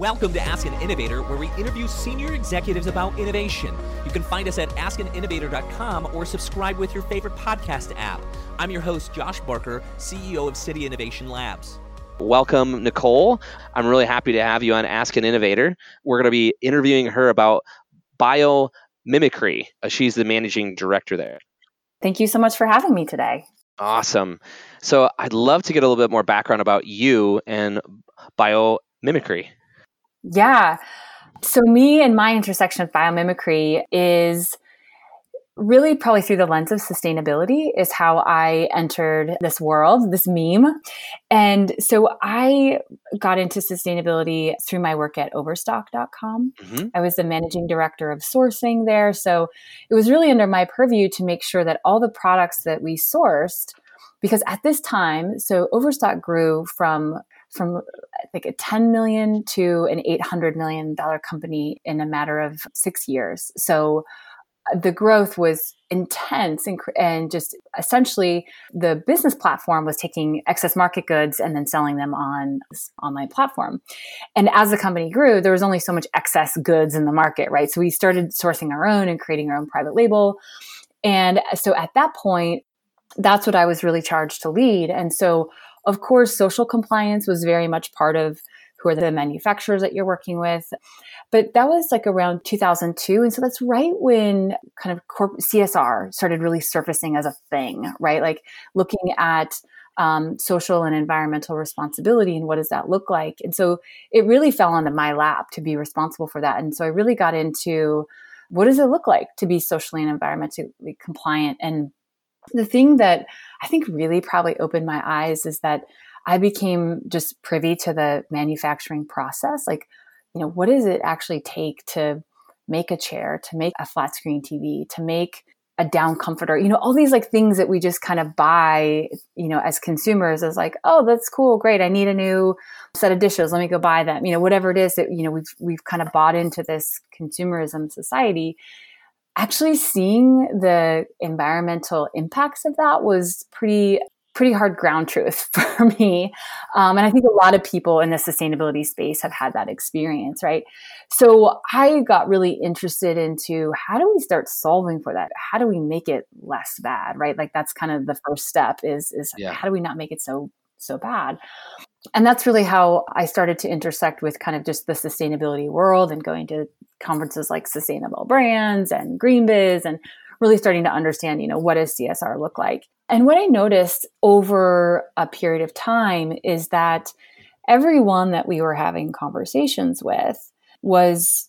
Welcome to Ask an Innovator, where we interview senior executives about innovation. You can find us at askaninnovator.com or subscribe with your favorite podcast app. I'm your host, Josh Barker, CEO of City Innovation Labs. Welcome, Nicole. I'm really happy to have you on Ask an Innovator. We're going to be interviewing her about biomimicry. Uh, she's the managing director there. Thank you so much for having me today. Awesome. So, I'd love to get a little bit more background about you and biomimicry. Yeah. So, me and my intersection of biomimicry is really probably through the lens of sustainability is how I entered this world, this meme. And so I got into sustainability through my work at overstock.com. Mm-hmm. I was the managing director of sourcing there. So it was really under my purview to make sure that all the products that we sourced, because at this time, so Overstock grew from from like a 10 million to an 800 million dollar company in a matter of 6 years. So uh, the growth was intense and, and, just essentially the business platform was taking excess market goods and then selling them on this online platform. And as the company grew, there was only so much excess goods in the market, right? So we started sourcing our own and creating our own private label. And so at that point, that's what I was really charged to lead. And so of course, social compliance was very much part of who are the manufacturers that you're working with. But that was like around 2002. And so that's right when kind of corp- CSR started really surfacing as a thing, right? Like looking at um, social and environmental responsibility and what does that look like. And so it really fell onto my lap to be responsible for that. And so I really got into what does it look like to be socially and environmentally compliant and the thing that I think really probably opened my eyes is that I became just privy to the manufacturing process. Like, you know, what does it actually take to make a chair, to make a flat screen TV, to make a down comforter, you know, all these like things that we just kind of buy, you know, as consumers as like, oh, that's cool, great. I need a new set of dishes. Let me go buy them. You know, whatever it is that, you know, we've we've kind of bought into this consumerism society actually seeing the environmental impacts of that was pretty pretty hard ground truth for me. Um, and i think a lot of people in the sustainability space have had that experience right? So i got really interested into how do we start solving for that? How do we make it less bad right? Like that's kind of the first step is is yeah. how do we not make it so so bad and that's really how I started to intersect with kind of just the sustainability world and going to conferences like Sustainable Brands and Green Biz and really starting to understand, you know, what does CSR look like? And what I noticed over a period of time is that everyone that we were having conversations with was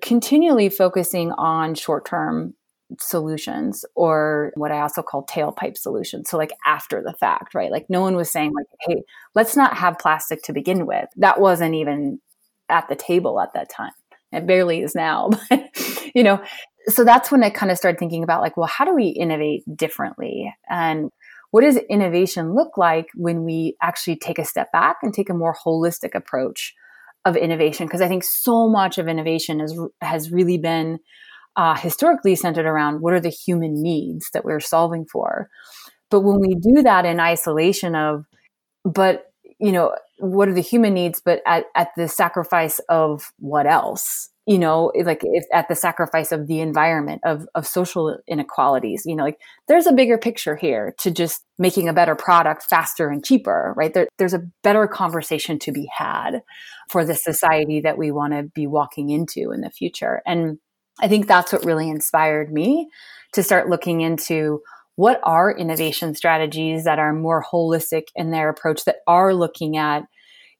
continually focusing on short term solutions or what I also call tailpipe solutions. So like after the fact, right? Like no one was saying like, hey, let's not have plastic to begin with. That wasn't even at the table at that time. It barely is now, but you know, so that's when I kind of started thinking about like, well, how do we innovate differently? And what does innovation look like when we actually take a step back and take a more holistic approach of innovation? Because I think so much of innovation is, has really been uh, historically centered around what are the human needs that we're solving for. But when we do that in isolation of, but, you know, what are the human needs, but at, at the sacrifice of what else? You know, like if at the sacrifice of the environment, of, of social inequalities, you know, like there's a bigger picture here to just making a better product faster and cheaper, right? There, there's a better conversation to be had for the society that we want to be walking into in the future. And I think that's what really inspired me to start looking into what are innovation strategies that are more holistic in their approach that are looking at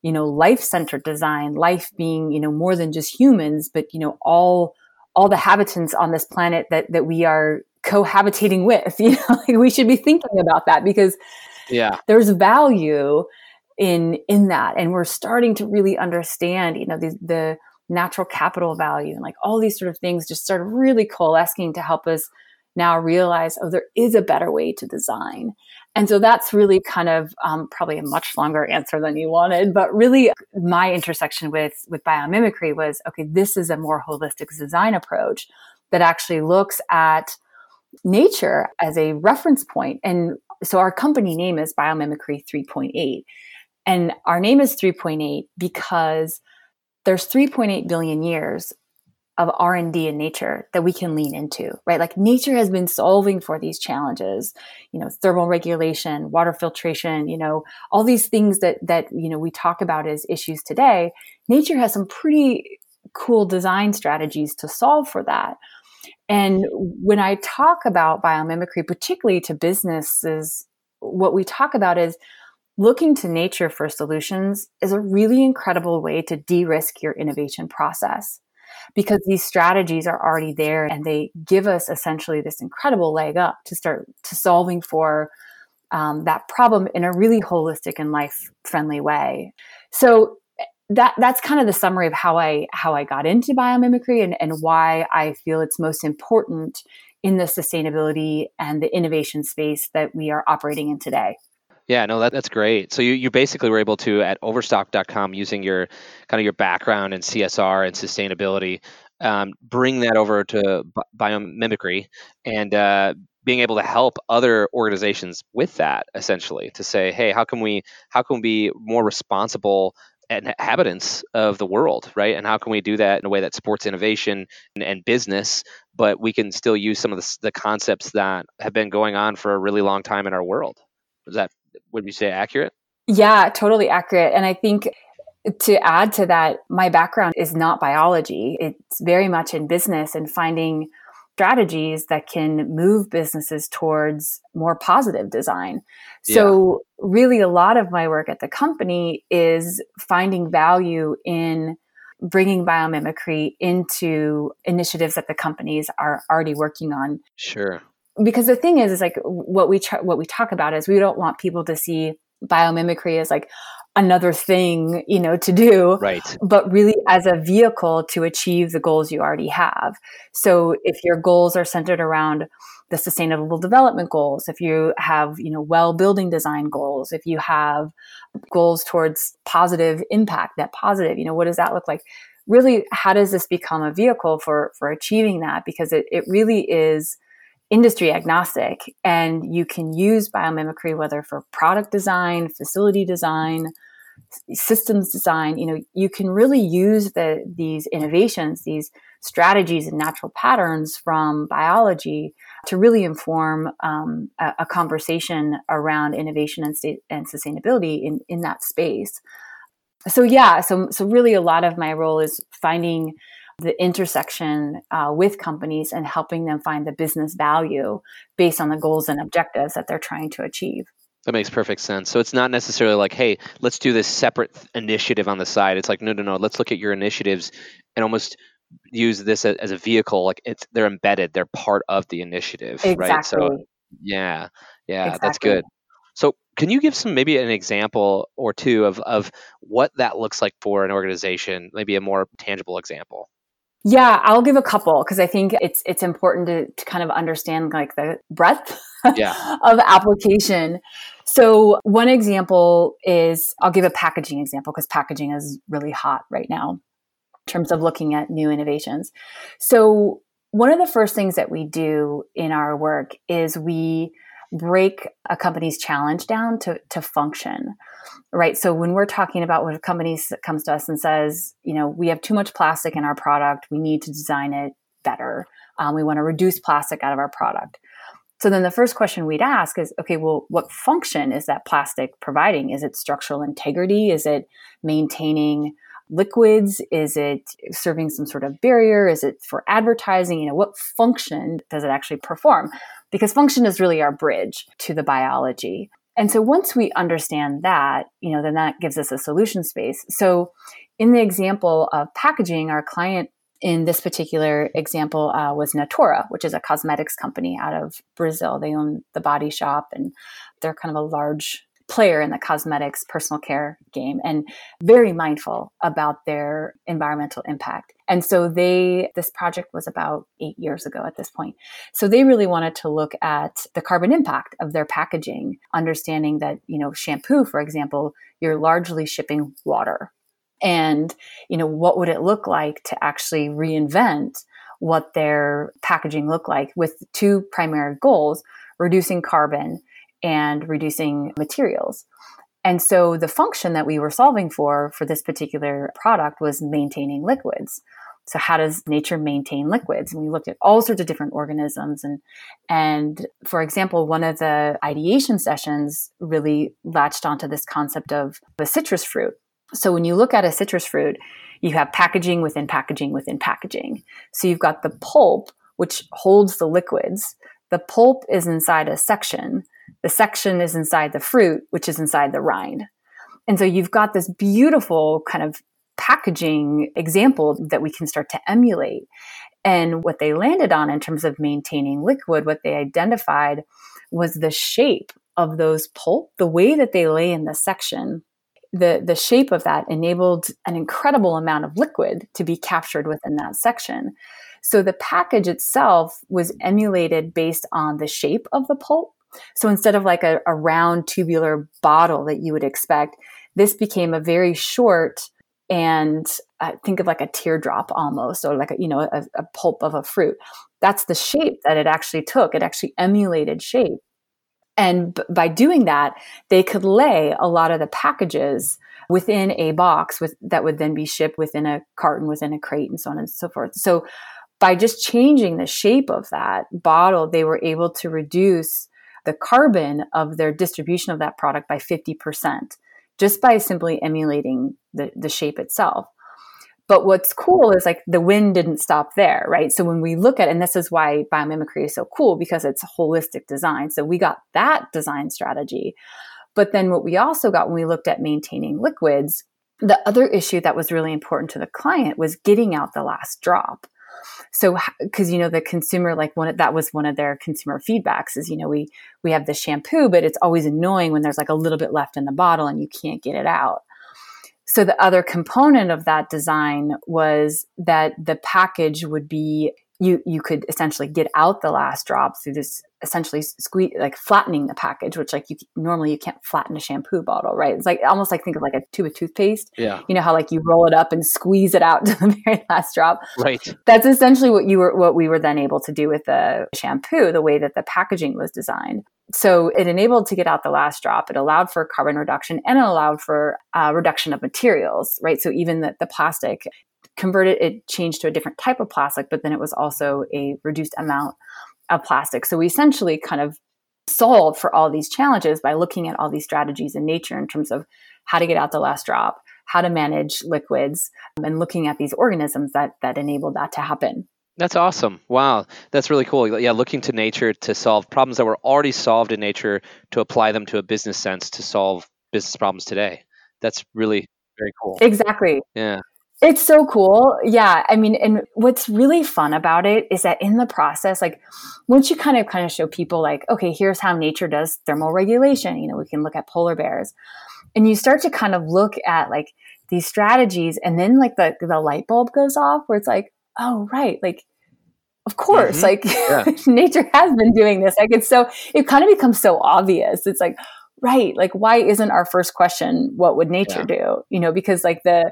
you know life-centered design life being you know more than just humans but you know all all the habitants on this planet that that we are cohabitating with you know like we should be thinking about that because yeah. there's value in in that. And we're starting to really understand you know the the natural capital value and like all these sort of things just started really coalescing to help us now realize oh there is a better way to design. And so that's really kind of um, probably a much longer answer than you wanted but really my intersection with with biomimicry was okay this is a more holistic design approach that actually looks at nature as a reference point. And so our company name is biomimicry 3.8 and our name is 3.8 because there's 3.8 billion years of r&d in nature that we can lean into right? Like nature has been solving for these challenges you know thermal regulation water filtration you know all these things that that you know we talk about as issues today. Nature has some pretty cool design strategies to solve for that. And when i talk about biomimicry particularly to businesses what we talk about is looking to nature for solutions is a really incredible way to de-risk your innovation process because these strategies are already there and they give us essentially this incredible leg up to start to solving for um, that problem in a really holistic and life friendly way. So that that's kind of the summary of how I how I got into biomimicry and, and why I feel it's most important in the sustainability and the innovation space that we are operating in today. Yeah, no, that, that's great. So you, you basically were able to at overstock.com using your kind of your background in CSR and sustainability, um, bring that over to biomimicry and uh, being able to help other organizations with that essentially to say, hey, how can we how can we be more responsible inhabitants of the world, right? And how can we do that in a way that supports innovation and, and business, but we can still use some of the, the concepts that have been going on for a really long time in our world? Is that would you say accurate? Yeah, totally accurate. And I think to add to that, my background is not biology. It's very much in business and finding strategies that can move businesses towards more positive design. So, yeah. really, a lot of my work at the company is finding value in bringing biomimicry into initiatives that the companies are already working on. Sure because the thing is, is like what we tr- what we talk about is we don't want people to see biomimicry as like another thing, you know, to do, right? But really as a vehicle to achieve the goals you already have. So if your goals are centered around the sustainable development goals, if you have, you know, well building design goals, if you have goals towards positive impact, that positive, you know, what does that look like? Really, how does this become a vehicle for for achieving that? Because it, it really is industry agnostic and you can use biomimicry whether for product design facility design systems design you know you can really use the these innovations these strategies and natural patterns from biology to really inform um, a, a, conversation around innovation and, and sustainability in, in that space. So yeah so so really a lot of my role is finding the intersection uh, with companies and helping them find the business value based on the goals and objectives that they're trying to achieve. That makes perfect sense. So it's not necessarily like, hey, let's do this separate initiative on the side. It's like, no, no, no. Let's look at your initiatives and almost use this as a vehicle. Like it's they're embedded. They're part of the initiative, exactly. right? So yeah, yeah, exactly. that's good. So can you give some maybe an example or two of of what that looks like for an organization? Maybe a more tangible example. Yeah, I'll give a couple because I think it's it's important to, to kind of understand like the breadth yeah. of application. So one example is I'll give a packaging example because packaging is really hot right now in terms of looking at new innovations. So one of the first things that we do in our work is we break a company's challenge down to, to function right? So when we're talking about when a company comes to us and says you know we have too much plastic in our product. We need to design it better. Um, we want to reduce plastic out of our product. So then the first question we'd ask is okay well what function is that plastic providing? Is it structural integrity? Is it maintaining liquids is it serving some sort of barrier is it for advertising you know what function does it actually perform because function is really our bridge to the biology. And so once we understand that, you know, then that gives us a solution space. So in the example of packaging, our client in this particular example uh, was Natura, which is a cosmetics company out of Brazil. They own the Body Shop and they're kind of a large player in the cosmetics personal care game and very mindful about their environmental impact. And so they, this project was about eight years ago at this point. So they really wanted to look at the carbon impact of their packaging, understanding that, you know, shampoo, for example, you're largely shipping water. And, you know, what would it look like to actually reinvent what their packaging looked like with two primary goals reducing carbon and reducing materials. And so the function that we were solving for for this particular product was maintaining liquids. So how does nature maintain liquids? And we looked at all sorts of different organisms and and for example, one of the ideation sessions really latched onto this concept of the citrus fruit. So when you look at a citrus fruit, you have packaging within packaging within packaging. So you've got the pulp which holds the liquids. The pulp is inside a section. The section is inside the fruit, which is inside the rind. And so you've got this beautiful kind of packaging example that we can start to emulate. And what they landed on in terms of maintaining liquid, what they identified was the shape of those pulp, the way that they lay in the section. The, the shape of that enabled an incredible amount of liquid to be captured within that section. So the package itself was emulated based on the shape of the pulp. So instead of like a, a round tubular bottle that you would expect, this became a very short and uh, think of like a teardrop almost, or like a, you know a, a pulp of a fruit. That's the shape that it actually took. It actually emulated shape. And b- by doing that, they could lay a lot of the packages within a box with that would then be shipped within a carton, within a crate, and so on and so forth. So by just changing the shape of that bottle, they were able to reduce the carbon of their distribution of that product by 50% just by simply emulating the, the shape itself. But what's cool is like the wind didn't stop there, right? So when we look at, and this is why biomimicry is so cool because it's holistic design. So we got that design strategy. But then what we also got when we looked at maintaining liquids, the other issue that was really important to the client was getting out the last drop so because you know the consumer like one of, that was one of their consumer feedbacks is you know we we have the shampoo but it's always annoying when there's like a little bit left in the bottle and you can't get it out. So the other component of that design was that the package would be you you could essentially get out the last drop through this essentially squeeze like flattening the package which like you normally you can't flatten a shampoo bottle right? It's like almost like think of like a tube of toothpaste. Yeah. You know how like you roll it up and squeeze it out to the very last drop? Right. That's essentially what you were what we were then able to do with the shampoo the way that the packaging was designed. So it enabled to get out the last drop. It allowed for carbon reduction and it allowed for uh, reduction of materials right? So even the, the plastic converted it changed to a different type of plastic but then it was also a reduced amount of plastic so we essentially kind of solved for all these challenges by looking at all these strategies in nature in terms of how to get out the last drop how to manage liquids um, and looking at these organisms that that enable that to happen that's awesome. Wow. That's really cool. Yeah, looking to nature to solve problems that were already solved in nature to apply them to a business sense to solve business problems today. That's really very cool. Exactly. Yeah. It's so cool. Yeah. I mean, and what's really fun about it is that in the process, like once you kind of kind of show people like, okay, here's how nature does thermal regulation, you know, we can look at polar bears. And you start to kind of look at like these strategies and then like the the light bulb goes off where it's like, oh right, like of course, mm-hmm. like yeah. nature has been doing this. Like it's so it kind of becomes so obvious. It's like, right, like why isn't our first question what would nature yeah. do? You know, because like the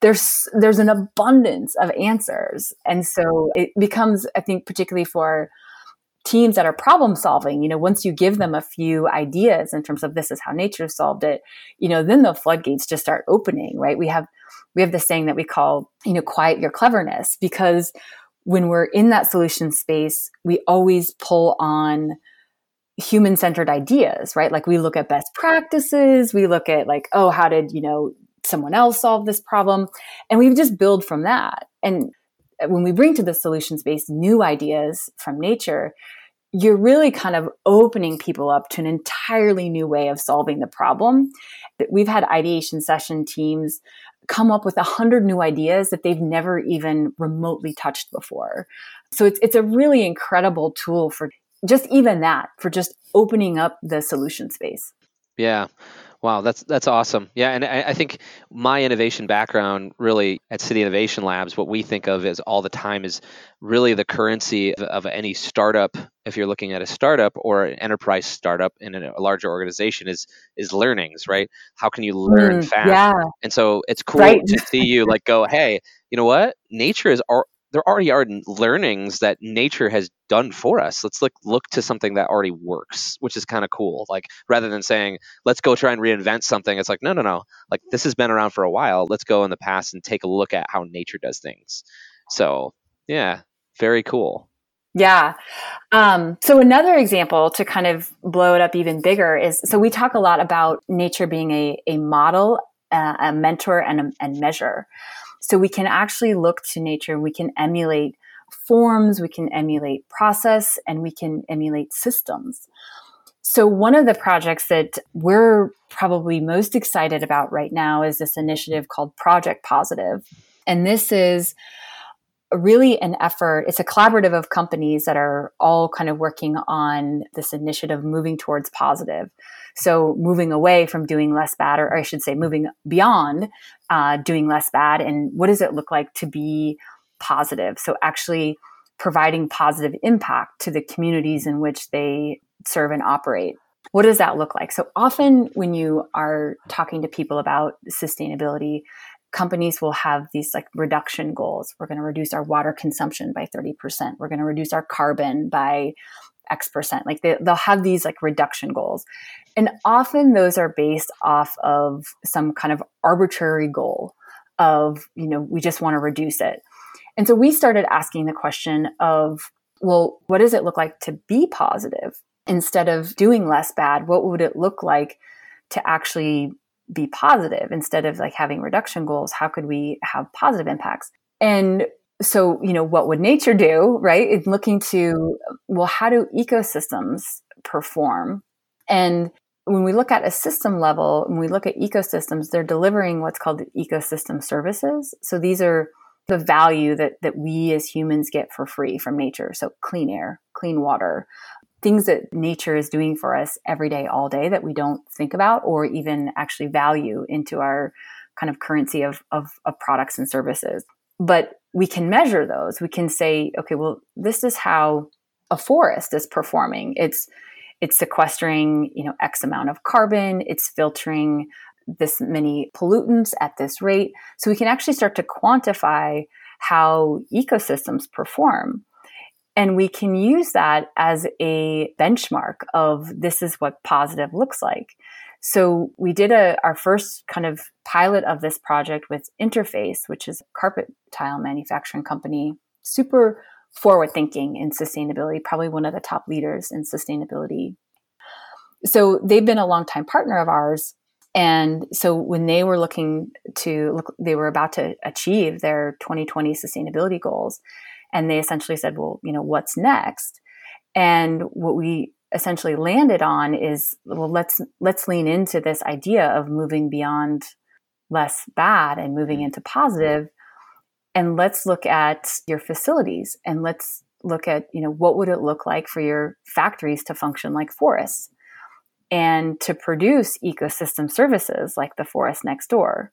there's there's an abundance of answers. And so it becomes i think particularly for teams that are problem solving you know once you give them a few ideas in terms of this is how nature solved it you know then the floodgates just start opening right? We have we have this saying that we call you know quiet your cleverness because when we're in that solution space we always pull on human centered ideas right? Like we look at best practices we look at like oh how did you know someone else solve this problem? And we just build from that. And when we bring to the solutions based new ideas from nature, you're really kind of opening people up to an entirely new way of solving the problem. We've had ideation session teams come up with a hundred new ideas that they've never even remotely touched before. So it's, it's a really incredible tool for just even that, for just opening up the solution space. Yeah. Wow, that's that's awesome. Yeah, and I, I, think my innovation background really at City Innovation Labs, what we think of as all the time is really the currency of, of any startup. If you're looking at a startup or an enterprise startup in a, a larger organization, is is learnings, right? How can you learn mm, fast? Yeah. And so it's cool right. to see you like go, hey, you know what? Nature is there already are learnings that nature has done for us. Let's look look to something that already works, which is kind of cool. Like rather than saying let's go try and reinvent something, it's like no, no, no. Like this has been around for a while. Let's go in the past and take a look at how nature does things. So yeah, very cool. Yeah. Um, so another example to kind of blow it up even bigger is so we talk a lot about nature being a, a model, uh, a mentor, and a and measure. So we can actually look to nature, we can emulate forms, we can emulate process, and we can emulate systems. So, one of the projects that we're probably most excited about right now is this initiative called Project Positive. And this is really an effort, it's a collaborative of companies that are all kind of working on this initiative moving towards positive. So moving away from doing less bad, or I should say, moving beyond uh, doing less bad, and what does it look like to be positive? So actually providing positive impact to the communities in which they serve and operate. What does that look like? So often when you are talking to people about sustainability, companies will have these like reduction goals. We're going to reduce our water consumption by 30%. We're going to reduce our carbon by X percent. Like they, they'll have these like reduction goals. And often those are based off of some kind of arbitrary goal of, you know, we just want to reduce it. And so we started asking the question of, well, what does it look like to be positive? Instead of doing less bad, what would it look like to actually be positive instead of like having reduction goals? How could we have positive impacts? And so, you know, what would nature do, right? It's looking to, well, how do ecosystems perform? And when we look at a system level, when we look at ecosystems, they're delivering what's called ecosystem services. So these are the value that, that we as humans get for free from nature. So clean air, clean water, things that nature is doing for us every day, all day that we don't think about or even actually value into our kind of currency of, of, of products and services. But we can measure those. We can say, okay, well, this is how a forest is performing. It's it's sequestering, you know, X amount of carbon, it's filtering this many pollutants at this rate. So we can actually start to quantify how ecosystems perform. And we can use that as a benchmark of this is what positive looks like. So we did a, our first kind of pilot of this project with Interface, which is a carpet tile manufacturing company, super forward thinking in sustainability, probably one of the top leaders in sustainability. So they've been a longtime partner of ours. And so when they were looking to look, they were about to achieve their 2020 sustainability goals. And they essentially said, well, you know, what's next? And what we essentially landed on is well let's let's lean into this idea of moving beyond less bad and moving into positive and let's look at your facilities and let's look at you know what would it look like for your factories to function like forests and to produce ecosystem services like the forest next door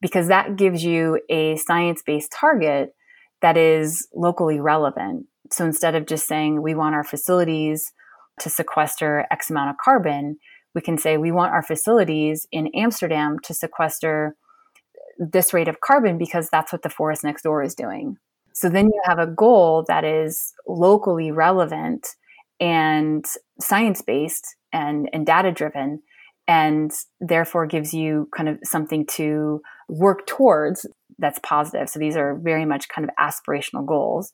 because that gives you a science-based target that is locally relevant so instead of just saying we want our facilities to sequester X amount of carbon, we can say we want our facilities in Amsterdam to sequester this rate of carbon because that's what the forest next door is doing. So then you have a goal that is locally relevant and science based and, and data driven, and therefore gives you kind of something to work towards that's positive. So these are very much kind of aspirational goals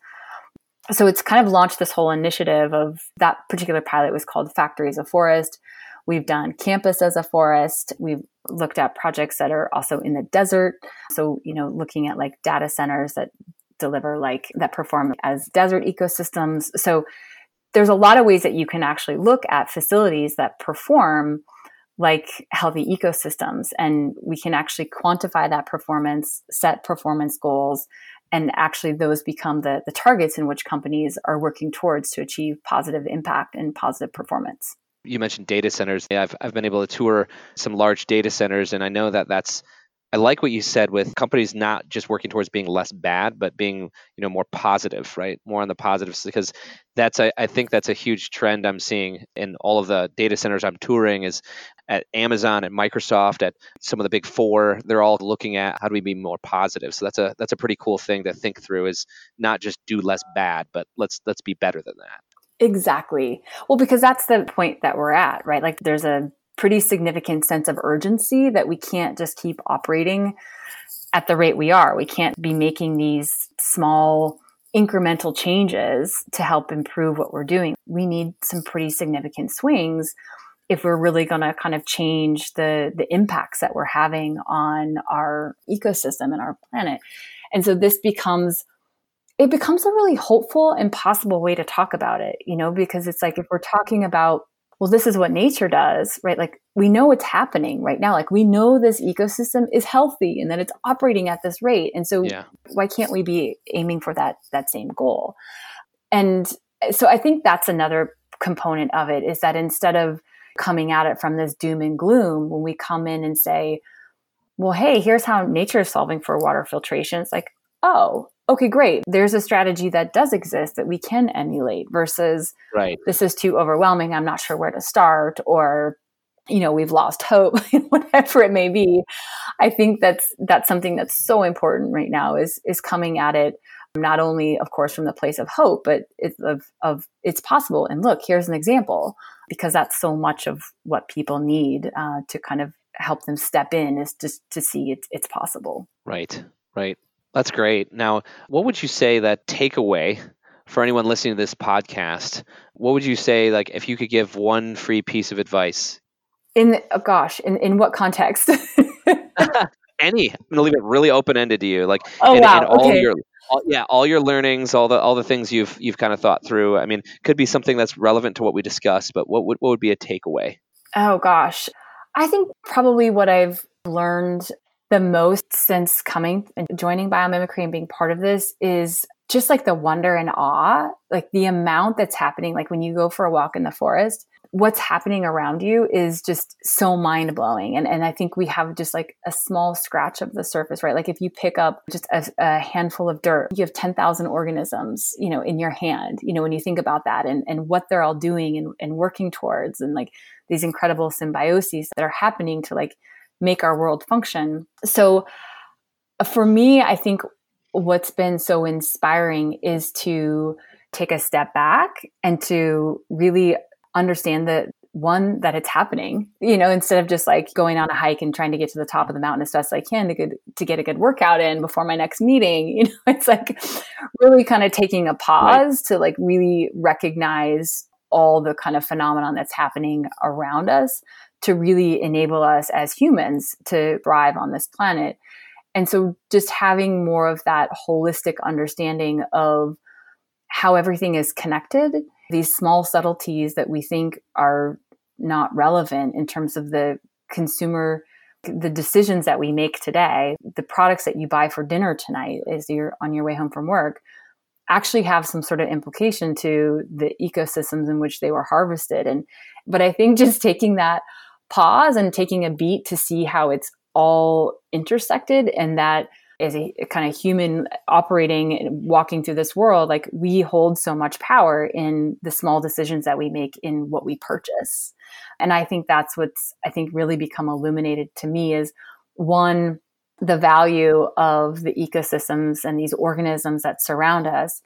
so it's kind of launched this whole initiative of that particular pilot was called Factory as a Forest. We've done campus as a forest. We've looked at projects that are also in the desert. So, you know, looking at like data centers that deliver like that perform as desert ecosystems. So there's a lot of ways that you can actually look at facilities that perform like healthy ecosystems and we can actually quantify that performance, set performance goals and actually those become the, the targets in which companies are working towards to achieve positive impact and positive performance. You mentioned data centers. I've, I've been able to tour some large data centers and i know that that's I like what you said with companies not just working towards being less bad, but being you know more positive, right? More on the positives because that's I think that's a huge trend I'm seeing in all of the data centers I'm touring is at Amazon, at Microsoft, at some of the big four. They're all looking at how do we be more positive. So that's a that's a pretty cool thing to think through is not just do less bad, but let's let's be better than that. Exactly. Well, because that's the point that we're at, right? Like there's a pretty significant sense of urgency that we can't just keep operating at the rate we are. We can't be making these small incremental changes to help improve what we're doing. We need some pretty significant swings if we're really going to kind of change the the impacts that we're having on our ecosystem and our planet. And so this becomes it becomes a really hopeful and possible way to talk about it, you know, because it's like if we're talking about well, this is what nature does, right? Like we know what's happening right now. Like we know this ecosystem is healthy and that it's operating at this rate. And so yeah. why can't we be aiming for that that same goal? And eh, so I think that's another component of it is that instead of coming at it from this doom and gloom, when we come in and say, well, hey, here's how nature is solving for water filtration, it's like, oh, okay, great. There's a strategy that does exist that we can emulate versus right. this is too overwhelming. I'm not sure where to start or you know we've lost hope whatever it may be i think that's that's something that's so important right now is is coming at it not only of course from the place of hope but it's of, of it's possible and look here's an example because that's so much of what people need uh, to kind of help them step in is just to see it's, it's possible right right that's great. Now, what would you say that takeaway for anyone listening to this podcast? What would you say, like, if you could give one free piece of advice? In oh gosh, in, in what context? Any. I'm gonna leave it really open ended to you. Like, oh in, wow, in all okay. your all, yeah, all your learnings, all the all the things you've you've kind of thought through. I mean, could be something that's relevant to what we discussed, but what would what would be a takeaway? Oh gosh, I think probably what I've learned the most since coming and joining biomimicry and being part of this is just like the wonder and awe, like the amount that's happening. Like when you go for a walk in the forest, what's happening around you is just so mind blowing. And, and I think we have just like a small scratch of the surface, right? Like if you pick up just a, a handful of dirt, you have 10,000 organisms, you know, in your hand, you know, when you think about that and, and what they're all doing and, and working towards and like these incredible symbioses that are happening to like make our world function. So uh, for me, I think what's been so inspiring is to take a step back and to really understand that one that it's happening you know instead of just like going on a hike and trying to get to the top of the mountain as fast as i can to, good, to get a good workout in before my next meeting you know it's like really kind of taking a pause right. to like really recognize all the kind of phenomenon that's happening around us to really enable us as humans to thrive on this planet. And so just having more of that holistic understanding of how everything is connected, these small subtleties that we think are not relevant in terms of the consumer the decisions that we make today, the products that you buy for dinner tonight as you're on your way home from work, actually have some sort of implication to the ecosystems in which they were harvested. And but I think just taking that pause and taking a beat to see how it's all intersected and that as a, a kind of human operating and walking through this world like we hold so much power in the small decisions that we make in what we purchase. And i think that's what's i think really become illuminated to me is one the value of the ecosystems and these organisms that surround us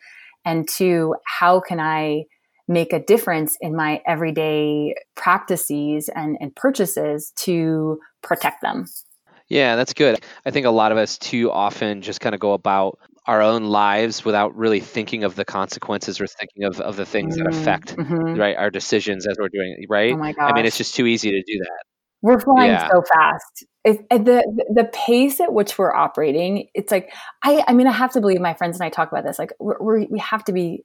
and two how can i make a difference in my everyday practices and, and purchases to protect them. Yeah, that's good. I think a lot of us too often just kind of go about our own lives without really thinking of the consequences or thinking of, of the things mm, that affect mm-hmm. right our decisions as we're doing right. Oh my gosh. I mean, it's just too easy to do that. We're flying yeah. so fast. It, the the pace at which we're operating, it's like I I mean I have to believe my friends and I talk about this. Like we're we have to be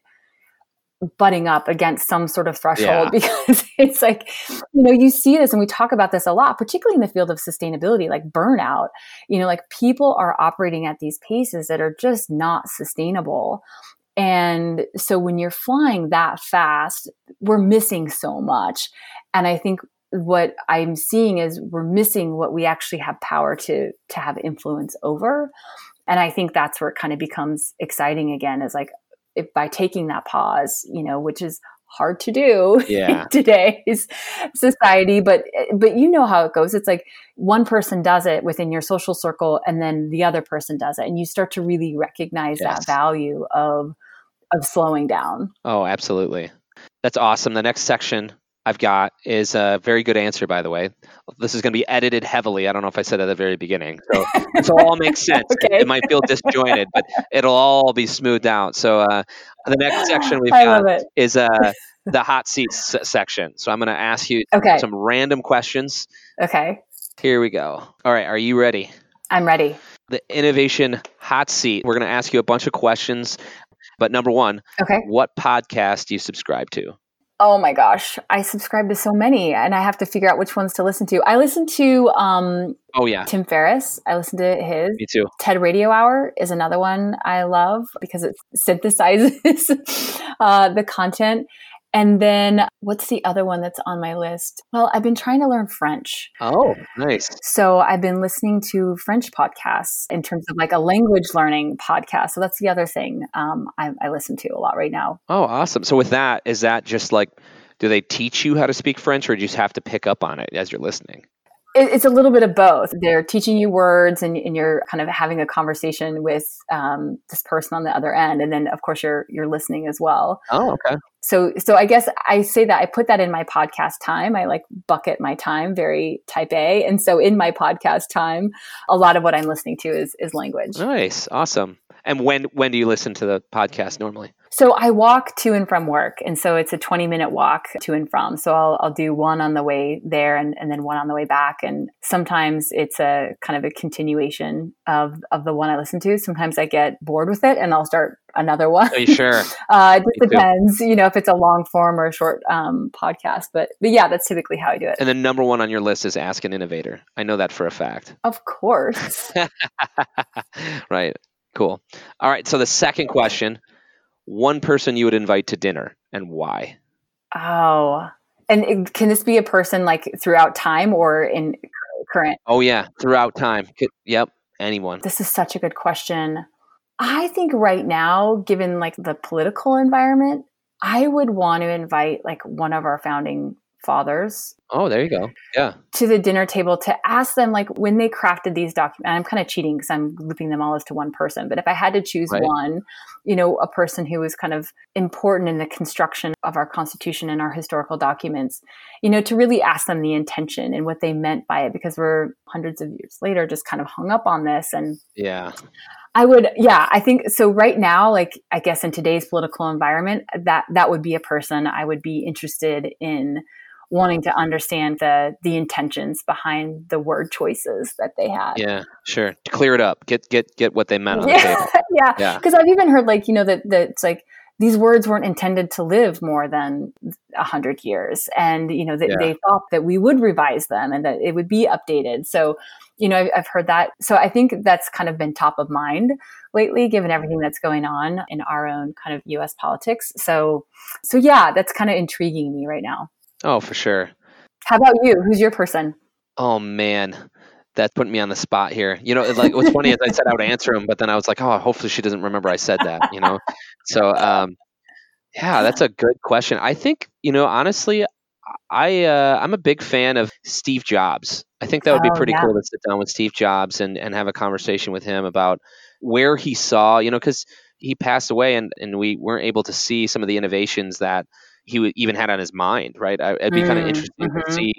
butting up against some sort of threshold yeah. because it's like you know you see this and we talk about this a lot particularly in the field of sustainability like burnout you know like people are operating at these paces that are just not sustainable and so when you're flying that fast we're missing so much and i think what I'm seeing is we're missing what we actually have power to to have influence over. And I think that's where it kind of becomes exciting again is like if by taking that pause, you know, which is hard to do yeah. in today's society but but you know how it goes it's like one person does it within your social circle and then the other person does it and you start to really recognize yes. that value of of slowing down oh absolutely that's awesome the next section I've got is a very good answer, by the way. This is going to be edited heavily. I don't know if I said at the very beginning. So this all makes sense. okay. it, it, might feel disjointed, but it'll all be smoothed out. So uh, the next section we've I got is uh, the hot seats section. So I'm going to ask you okay. some random questions. Okay. Here we go. All right. Are you ready? I'm ready. The innovation hot seat. We're going to ask you a bunch of questions. But number one, okay. what podcast do you subscribe to? Oh my gosh, I subscribe to so many, and I have to figure out which ones to listen to. I listen to um, oh yeah, Tim Ferriss. I listen to his. Me too. TED Radio Hour is another one I love because it synthesizes uh, the content. And then what's the other one that's on my list? Well, I've been trying to learn French. Oh, nice. So I've been listening to French podcasts in terms of like a language learning podcast. So that's the other thing um, I, I listen to a lot right now. Oh, awesome. So with that, is that just like, do they teach you how to speak French or do you just have to pick up on it as you're listening? It's a little bit of both. They're teaching you words, and, and you're kind of having a conversation with um, this person on the other end, and then of course you're you're listening as well. Oh, okay. So so I guess I say that I put that in my podcast time. I like bucket my time very type A, and so in my podcast time, a lot of what I'm listening to is is language. Nice, awesome. And when when do you listen to the podcast normally? So I walk to and from work. And so it's a 20 minute walk to and from. So I'll, I'll do one on the way there and, and then one on the way back. And sometimes it's a kind of a continuation of, of the one I listen to. Sometimes I get bored with it and I'll start another one. Are you sure? uh, it just depends, too. you know, if it's a long form or a short um, podcast. But, but yeah, that's typically how I do it. And the number one on your list is Ask an Innovator. I know that for a fact. Of course. right. Cool. All right. So the second question one person you would invite to dinner and why? Oh, and can this be a person like throughout time or in current? Oh, yeah, throughout time. Yep, anyone. This is such a good question. I think right now, given like the political environment, I would want to invite like one of our founding fathers. Oh, there you go. Yeah. To the dinner table to ask them, like, when they crafted these documents, I'm kind of cheating because I'm looping them all as to one person. But if I had to choose right. one, you know, a person who was kind of important in the construction of our Constitution and our historical documents, you know, to really ask them the intention and what they meant by it, because we're hundreds of years later just kind of hung up on this. And yeah. I would, yeah, I think so. Right now, like I guess in today's political environment, that that would be a person I would be interested in wanting to understand the the intentions behind the word choices that they had. Yeah, sure. To clear it up, get get get what they meant on yeah, the table. yeah, because yeah. I've even heard like you know that that it's like these words weren't intended to live more than a hundred years, and you know that yeah. they thought that we would revise them and that it would be updated. So, you know, I've, I've heard that. So I think that's kind of been top of mind lately, given everything that's going on in our own kind of U.S. politics. So, so yeah, that's kind of intriguing me right now. Oh, for sure. How about you? Who's your person? Oh man, that's putting me on the spot here. You know, like what's funny is I said I would answer him, but then I was like, oh, hopefully she doesn't remember I said that. You know, so um, yeah, that's a good question. I think you know, honestly, I uh, I'm a big fan of Steve Jobs. I think that would be oh, pretty yeah. cool to sit down with Steve Jobs and and have a conversation with him about where he saw, you know, because he passed away and and we weren't able to see some of the innovations that he even had on his mind, right? I, it'd be mm, kind of interesting mm-hmm. to see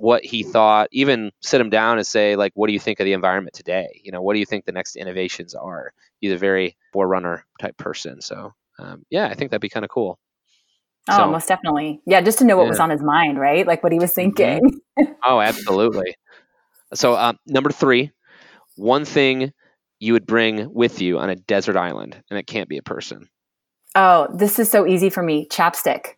what he thought, even sit him down and say, like, what do you think of the environment today? You know, what do you think the next innovations are? He's a very forerunner type person. So, um, yeah, I think that'd be kind of cool. Oh, so, most definitely. Yeah, just to know what yeah. was on his mind, right? Like what he was mm-hmm. thinking. Mm-hmm. oh, absolutely. So, um, number three, one thing you would bring with you on a desert island, and it can't be a person. Oh, this is so easy for me. Chapstick.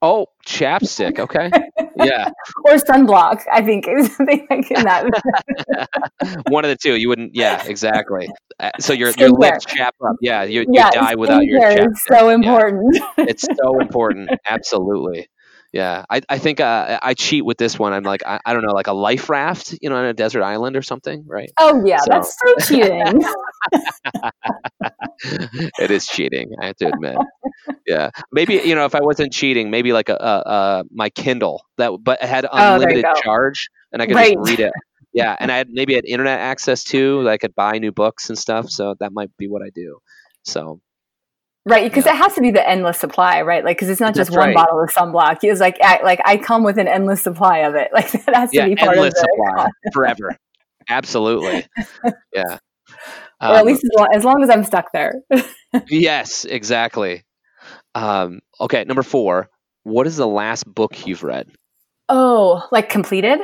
Oh, chapstick. Okay. Yeah. or sunblock, I think something like that. One of the two. You wouldn't. Yeah, exactly. Uh, so your your lips chap up. Yeah, you, you die without your chapstick. It's so important. Yeah. It's so important. Absolutely. Yeah. I, I think uh, I cheat with this one. I'm like, I, I don't know, like a life raft, you know, on a desert island or something, right? Oh yeah, so. that's so cheating. it is cheating. I have to admit. Yeah, maybe you know, if I wasn't cheating, maybe like a, a, a my Kindle that, but it had oh, unlimited oh, charge, and I could right. just read it. Yeah, and I had maybe had internet access too. I could buy new books and stuff. So that might be what I do. So Right, because yeah. it has to be the endless supply, right? Like, because it's not just That's one right. bottle of sunblock. It's like, I, like I come with an endless supply of it. Like that has to yeah, be part endless of the supply forever. Absolutely, yeah. Um, or at least as long, as long as I'm stuck there. yes, exactly. Um, okay, number four. What is the last book you've read? Oh, like completed?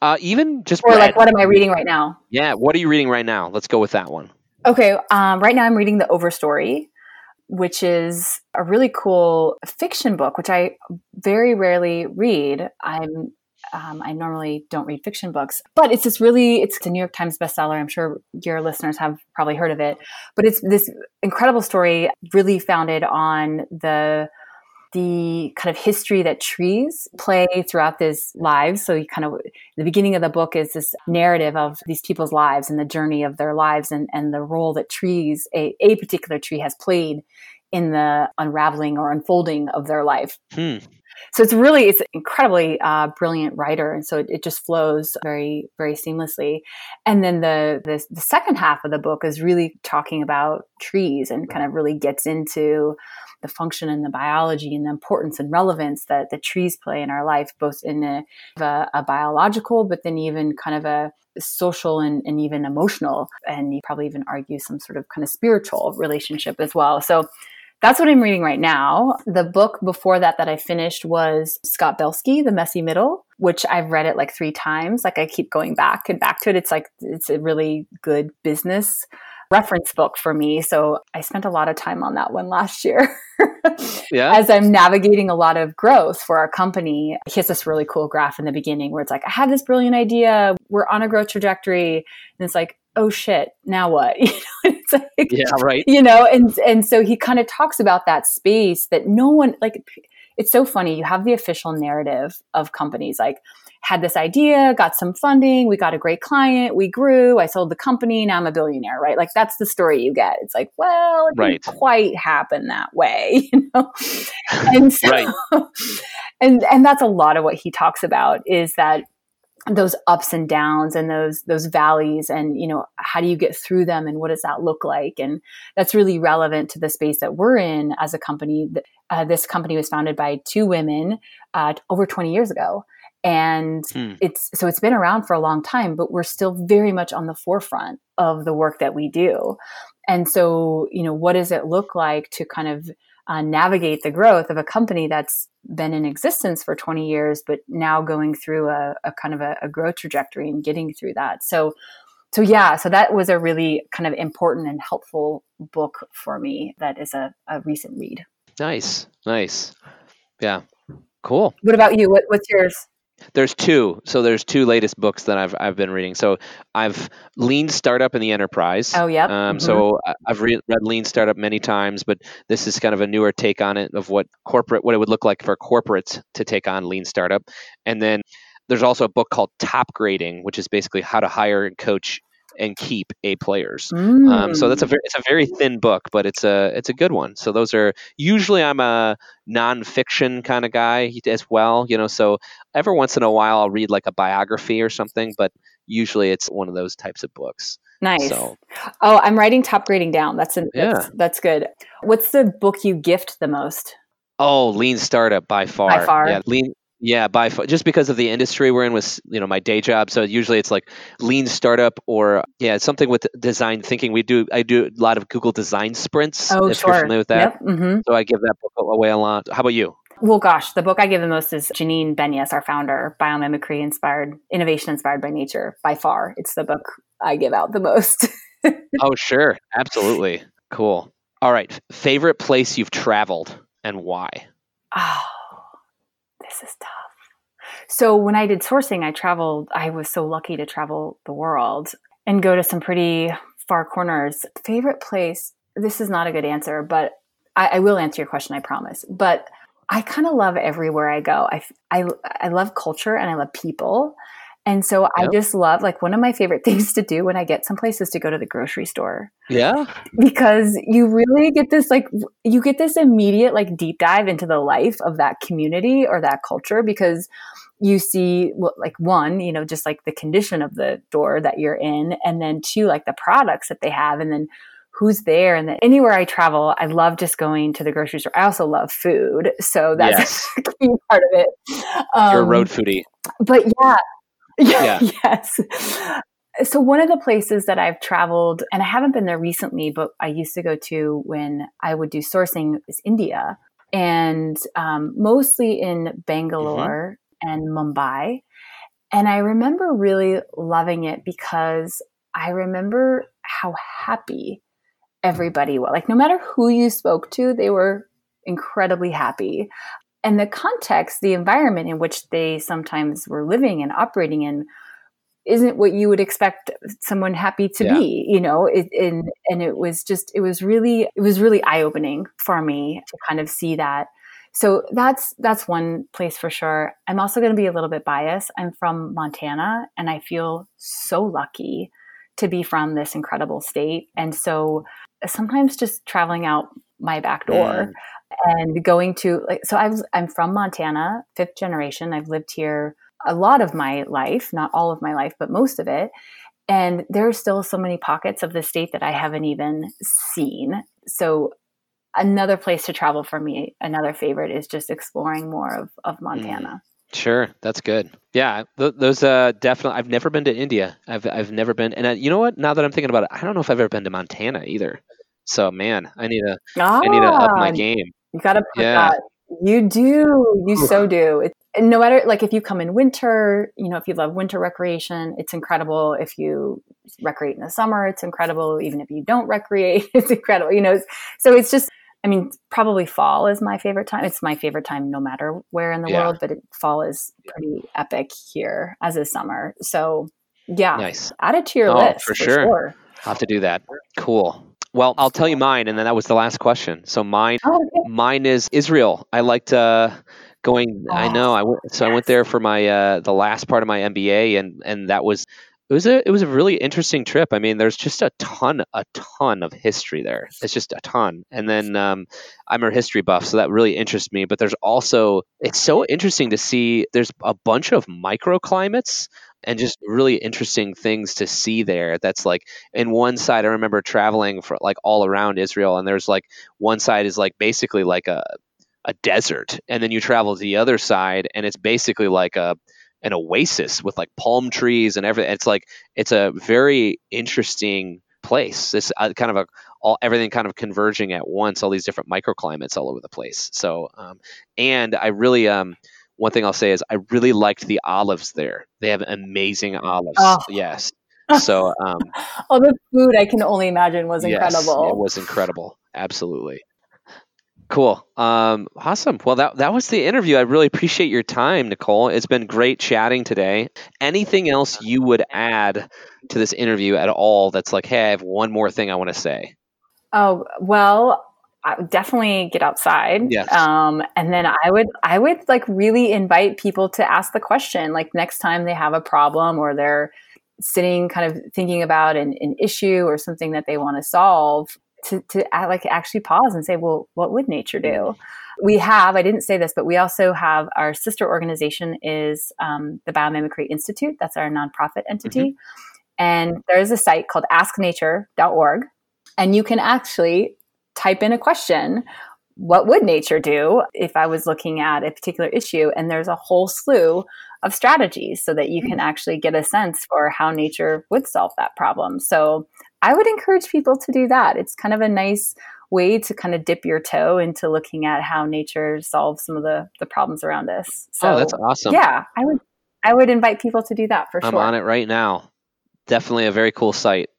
Uh, even just or read. like what am I reading right now? Yeah, what are you reading right now? Let's go with that one. Okay, um, right now I'm reading the Overstory which is a really cool fiction book, which I very rarely read. I'm um, I normally don't read fiction books, but it's this really it's a New York Times bestseller. I'm sure your listeners have probably heard of it, but it's this incredible story, really founded on the the kind of history that trees play throughout this lives. So you kind of the beginning of the book is this narrative of these people's lives and the journey of their lives and, and the role that trees, a, a particular tree has played in the unraveling or unfolding of their life. Hmm. So it's really it's an incredibly uh, brilliant writer, and so it, it, just flows very very seamlessly. And then the, the the second half of the book is really talking about trees and kind of really gets into the function and the biology and the importance and relevance that the trees play in our life, both in a, a, a biological, but then even kind of a social and, and even emotional, and you probably even argue some sort of kind of spiritual relationship as well. So that's what I'm reading right now. The book before that that I finished was Scott Belsky, The Messy Middle, which I've read it like three times. Like I keep going back and back to it. It's like, it's a really good business reference book for me. So I spent a lot of time on that one last year. yeah. As I'm navigating a lot of growth for our company, he has this really cool graph in the beginning where it's like, I have this brilliant idea. We're on a growth trajectory. And it's like, oh shit, now what? You know, it's like, yeah, right. You know, and and so he kind of talks about that space that no one like it's so funny. You have the official narrative of companies like, had this idea, got some funding, we got a great client, we grew, I sold the company, now I'm a billionaire, right? Like that's the story you get. It's like, well, it right. didn't quite happen that way, you know? And so, right. and and that's a lot of what he talks about is that those ups and downs and those those valleys and you know how do you get through them and what does that look like? And that's really relevant to the space that we're in as a company. Uh, this company was founded by two women uh, over 20 years ago. And hmm. it's so it's been around for a long time but we're still very much on the forefront of the work that we do. And so you know what does it look like to kind of uh, navigate the growth of a company that's been in existence for 20 years but now going through a, a kind of a, a growth trajectory and getting through that. So so yeah so that was a really kind of important and helpful book for me that is a, a recent read. Nice nice. Yeah cool. What about you? What, what's yours there's two. So there's two latest books that I've I've been reading. So I've Lean Startup in the Enterprise. Oh yeah. Um, mm-hmm. So I've re- read Lean Startup many times, but this is kind of a newer take on it of what corporate what it would look like for corporates to take on Lean Startup. And then there's also a book called Top Grading, which is basically how to hire and coach and keep A players. Mm. Um, so that's a mm. very, it's a very thin book, but it's a it's a good one. So those are usually I'm a nonfiction kind of guy as well, you know. So every once in a while I'll read like a biography or something, but usually it's one of those types of books. Nice. So, oh, I'm writing top grading down. That's an, yeah. that's, that's good. What's the book you gift the most? Oh, Lean Startup by far. By far. Yeah, Lean yeah, by just because of the industry we're in with you know my day job, so usually it's like lean startup or yeah, something with design thinking. We do I do a lot of Google design sprints. Oh, if sure. You're familiar with that, yep. mm-hmm. so I give that book away a lot. How about you? Well, gosh, the book I give the most is Janine Benyus, our founder, biomimicry inspired, innovation inspired by nature. By far, it's the book I give out the most. oh, sure, absolutely, cool. All right, favorite place you've traveled and why? Oh this is tough. So when I did sourcing, I traveled, I was so lucky to travel the world and go to some pretty far corners. Favorite place, this is not a good answer, but I, I will answer your question, I promise. But I kind of love everywhere I go. I, I, I love culture and I love people. And so yep. I just love like one of my favorite things to do when I get someplace is to go to the grocery store. Yeah. Because you really get this like you get this immediate like deep dive into the life of that community or that culture because you see like one, you know, just like the condition of the door that you're in and then two like the products that they have and then who's there and then anywhere I travel, I love just going to the grocery store. I also love food. So that's yes. a key part of it. Um, you're a road foodie. But yeah, yeah. yes. So one of the places that I've traveled, and I haven't been there recently, but I used to go to when I would do sourcing is India, and um, mostly in Bangalore mm-hmm. and Mumbai. And I remember really loving it because I remember how happy everybody was. Like no matter who you spoke to, they were incredibly happy and the context, the environment in which they sometimes were living and operating in isn't what you would expect someone happy to yeah. be, you know, it, and, and it was just, it was really, it was really eye opening for me to kind of see that. So that's, that's one place for sure. I'm also going to be a little bit biased. I'm from Montana and I feel so lucky to be from this incredible state. And so sometimes just traveling out my back door, mm and going to like so I was I'm from Montana, fifth generation. I've lived here a lot of my life, not all of my life, but most of it. And there are still so many pockets of the state that I haven't even seen. So another place to travel for me, another favorite is just exploring more of, of Montana. Mm. Sure, that's good. Yeah, th- those uh, definitely. I've never been to India. I've I've never been, and uh, you know what? Now that I'm thinking about it, I don't know if I've ever been to Montana either. So man, I need to I need to up my ah, game. You got to put yeah. that. You do. You so do. It, and no matter like if you come in winter, you know, if you love winter recreation, it's incredible. If you recreate in the summer, it's incredible. Even if you don't recreate, it's incredible. You know, so it's just. I mean, probably fall is my favorite time. It's my favorite time no matter where in the yeah. world, but it, fall is pretty epic here, as is summer. So, yeah, nice. Add it to your oh, list for, for sure. sure. I'll have to do that. Cool. Well, I'll tell you mine, and then that was the last question. So mine, oh, okay. mine is Israel. I liked uh, going. Oh, I know. I went. So yes. I went there for my uh, the last part of my MBA, and and that was it was a it was a really interesting trip. I mean, there's just a ton a ton of history there. It's just a ton. And then um, I'm a history buff, so that really interests me. But there's also it's so interesting to see. There's a bunch of microclimates and just really interesting things to see there. That's like in one side, I remember traveling for like all around Israel, and there's like one side is like basically like a a desert, and then you travel to the other side, and it's basically like a an oasis with like palm trees and everything. It's like it's a very interesting place. This uh, kind of a all everything kind of converging at once. All these different microclimates all over the place. So, um, and I really um one thing I'll say is I really liked the olives there. They have amazing olives. Oh. Yes. So, um, all the food I can only imagine was incredible. Yes, it was incredible. Absolutely. Cool. Um, awesome. Well, that that was the interview. I really appreciate your time, Nicole. It's been great chatting today. Anything else you would add to this interview at all? That's like, hey, I have one more thing I want to say. Oh well, I would definitely get outside. Yes. Um, and then I would, I would like really invite people to ask the question, like next time they have a problem or they're sitting kind of thinking about an, an issue or something that they want to solve to, to like actually pause and say, well, what would nature do? We have, I didn't say this, but we also have our sister organization is um, the Biomimicry Institute. That's our nonprofit entity. Mm-hmm. And there's a site called asknature.org. And you can actually type in a question what would nature do if I was looking at a particular issue? And there's a whole slew of strategies so that you can actually get a sense for how nature would solve that problem. So I would encourage people to do that. It's kind of a nice way to kind of dip your toe into looking at how nature solves some of the, the problems around us. So, oh, that's awesome. Yeah, I would I would invite people to do that for I'm sure. I'm on it right now. Definitely a very cool site.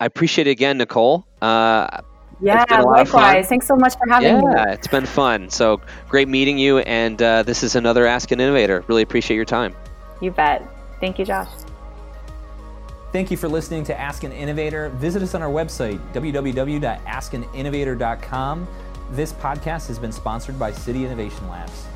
I appreciate it again, Nicole. Uh, yeah, likewise. Thanks so much for having yeah, me. Yeah, it's been fun. So great meeting you. And uh, this is another Ask an Innovator. Really appreciate your time. You bet. Thank you, Josh. Thank you for listening to Ask an Innovator. Visit us on our website, www.askaninnovator.com. This podcast has been sponsored by City Innovation Labs.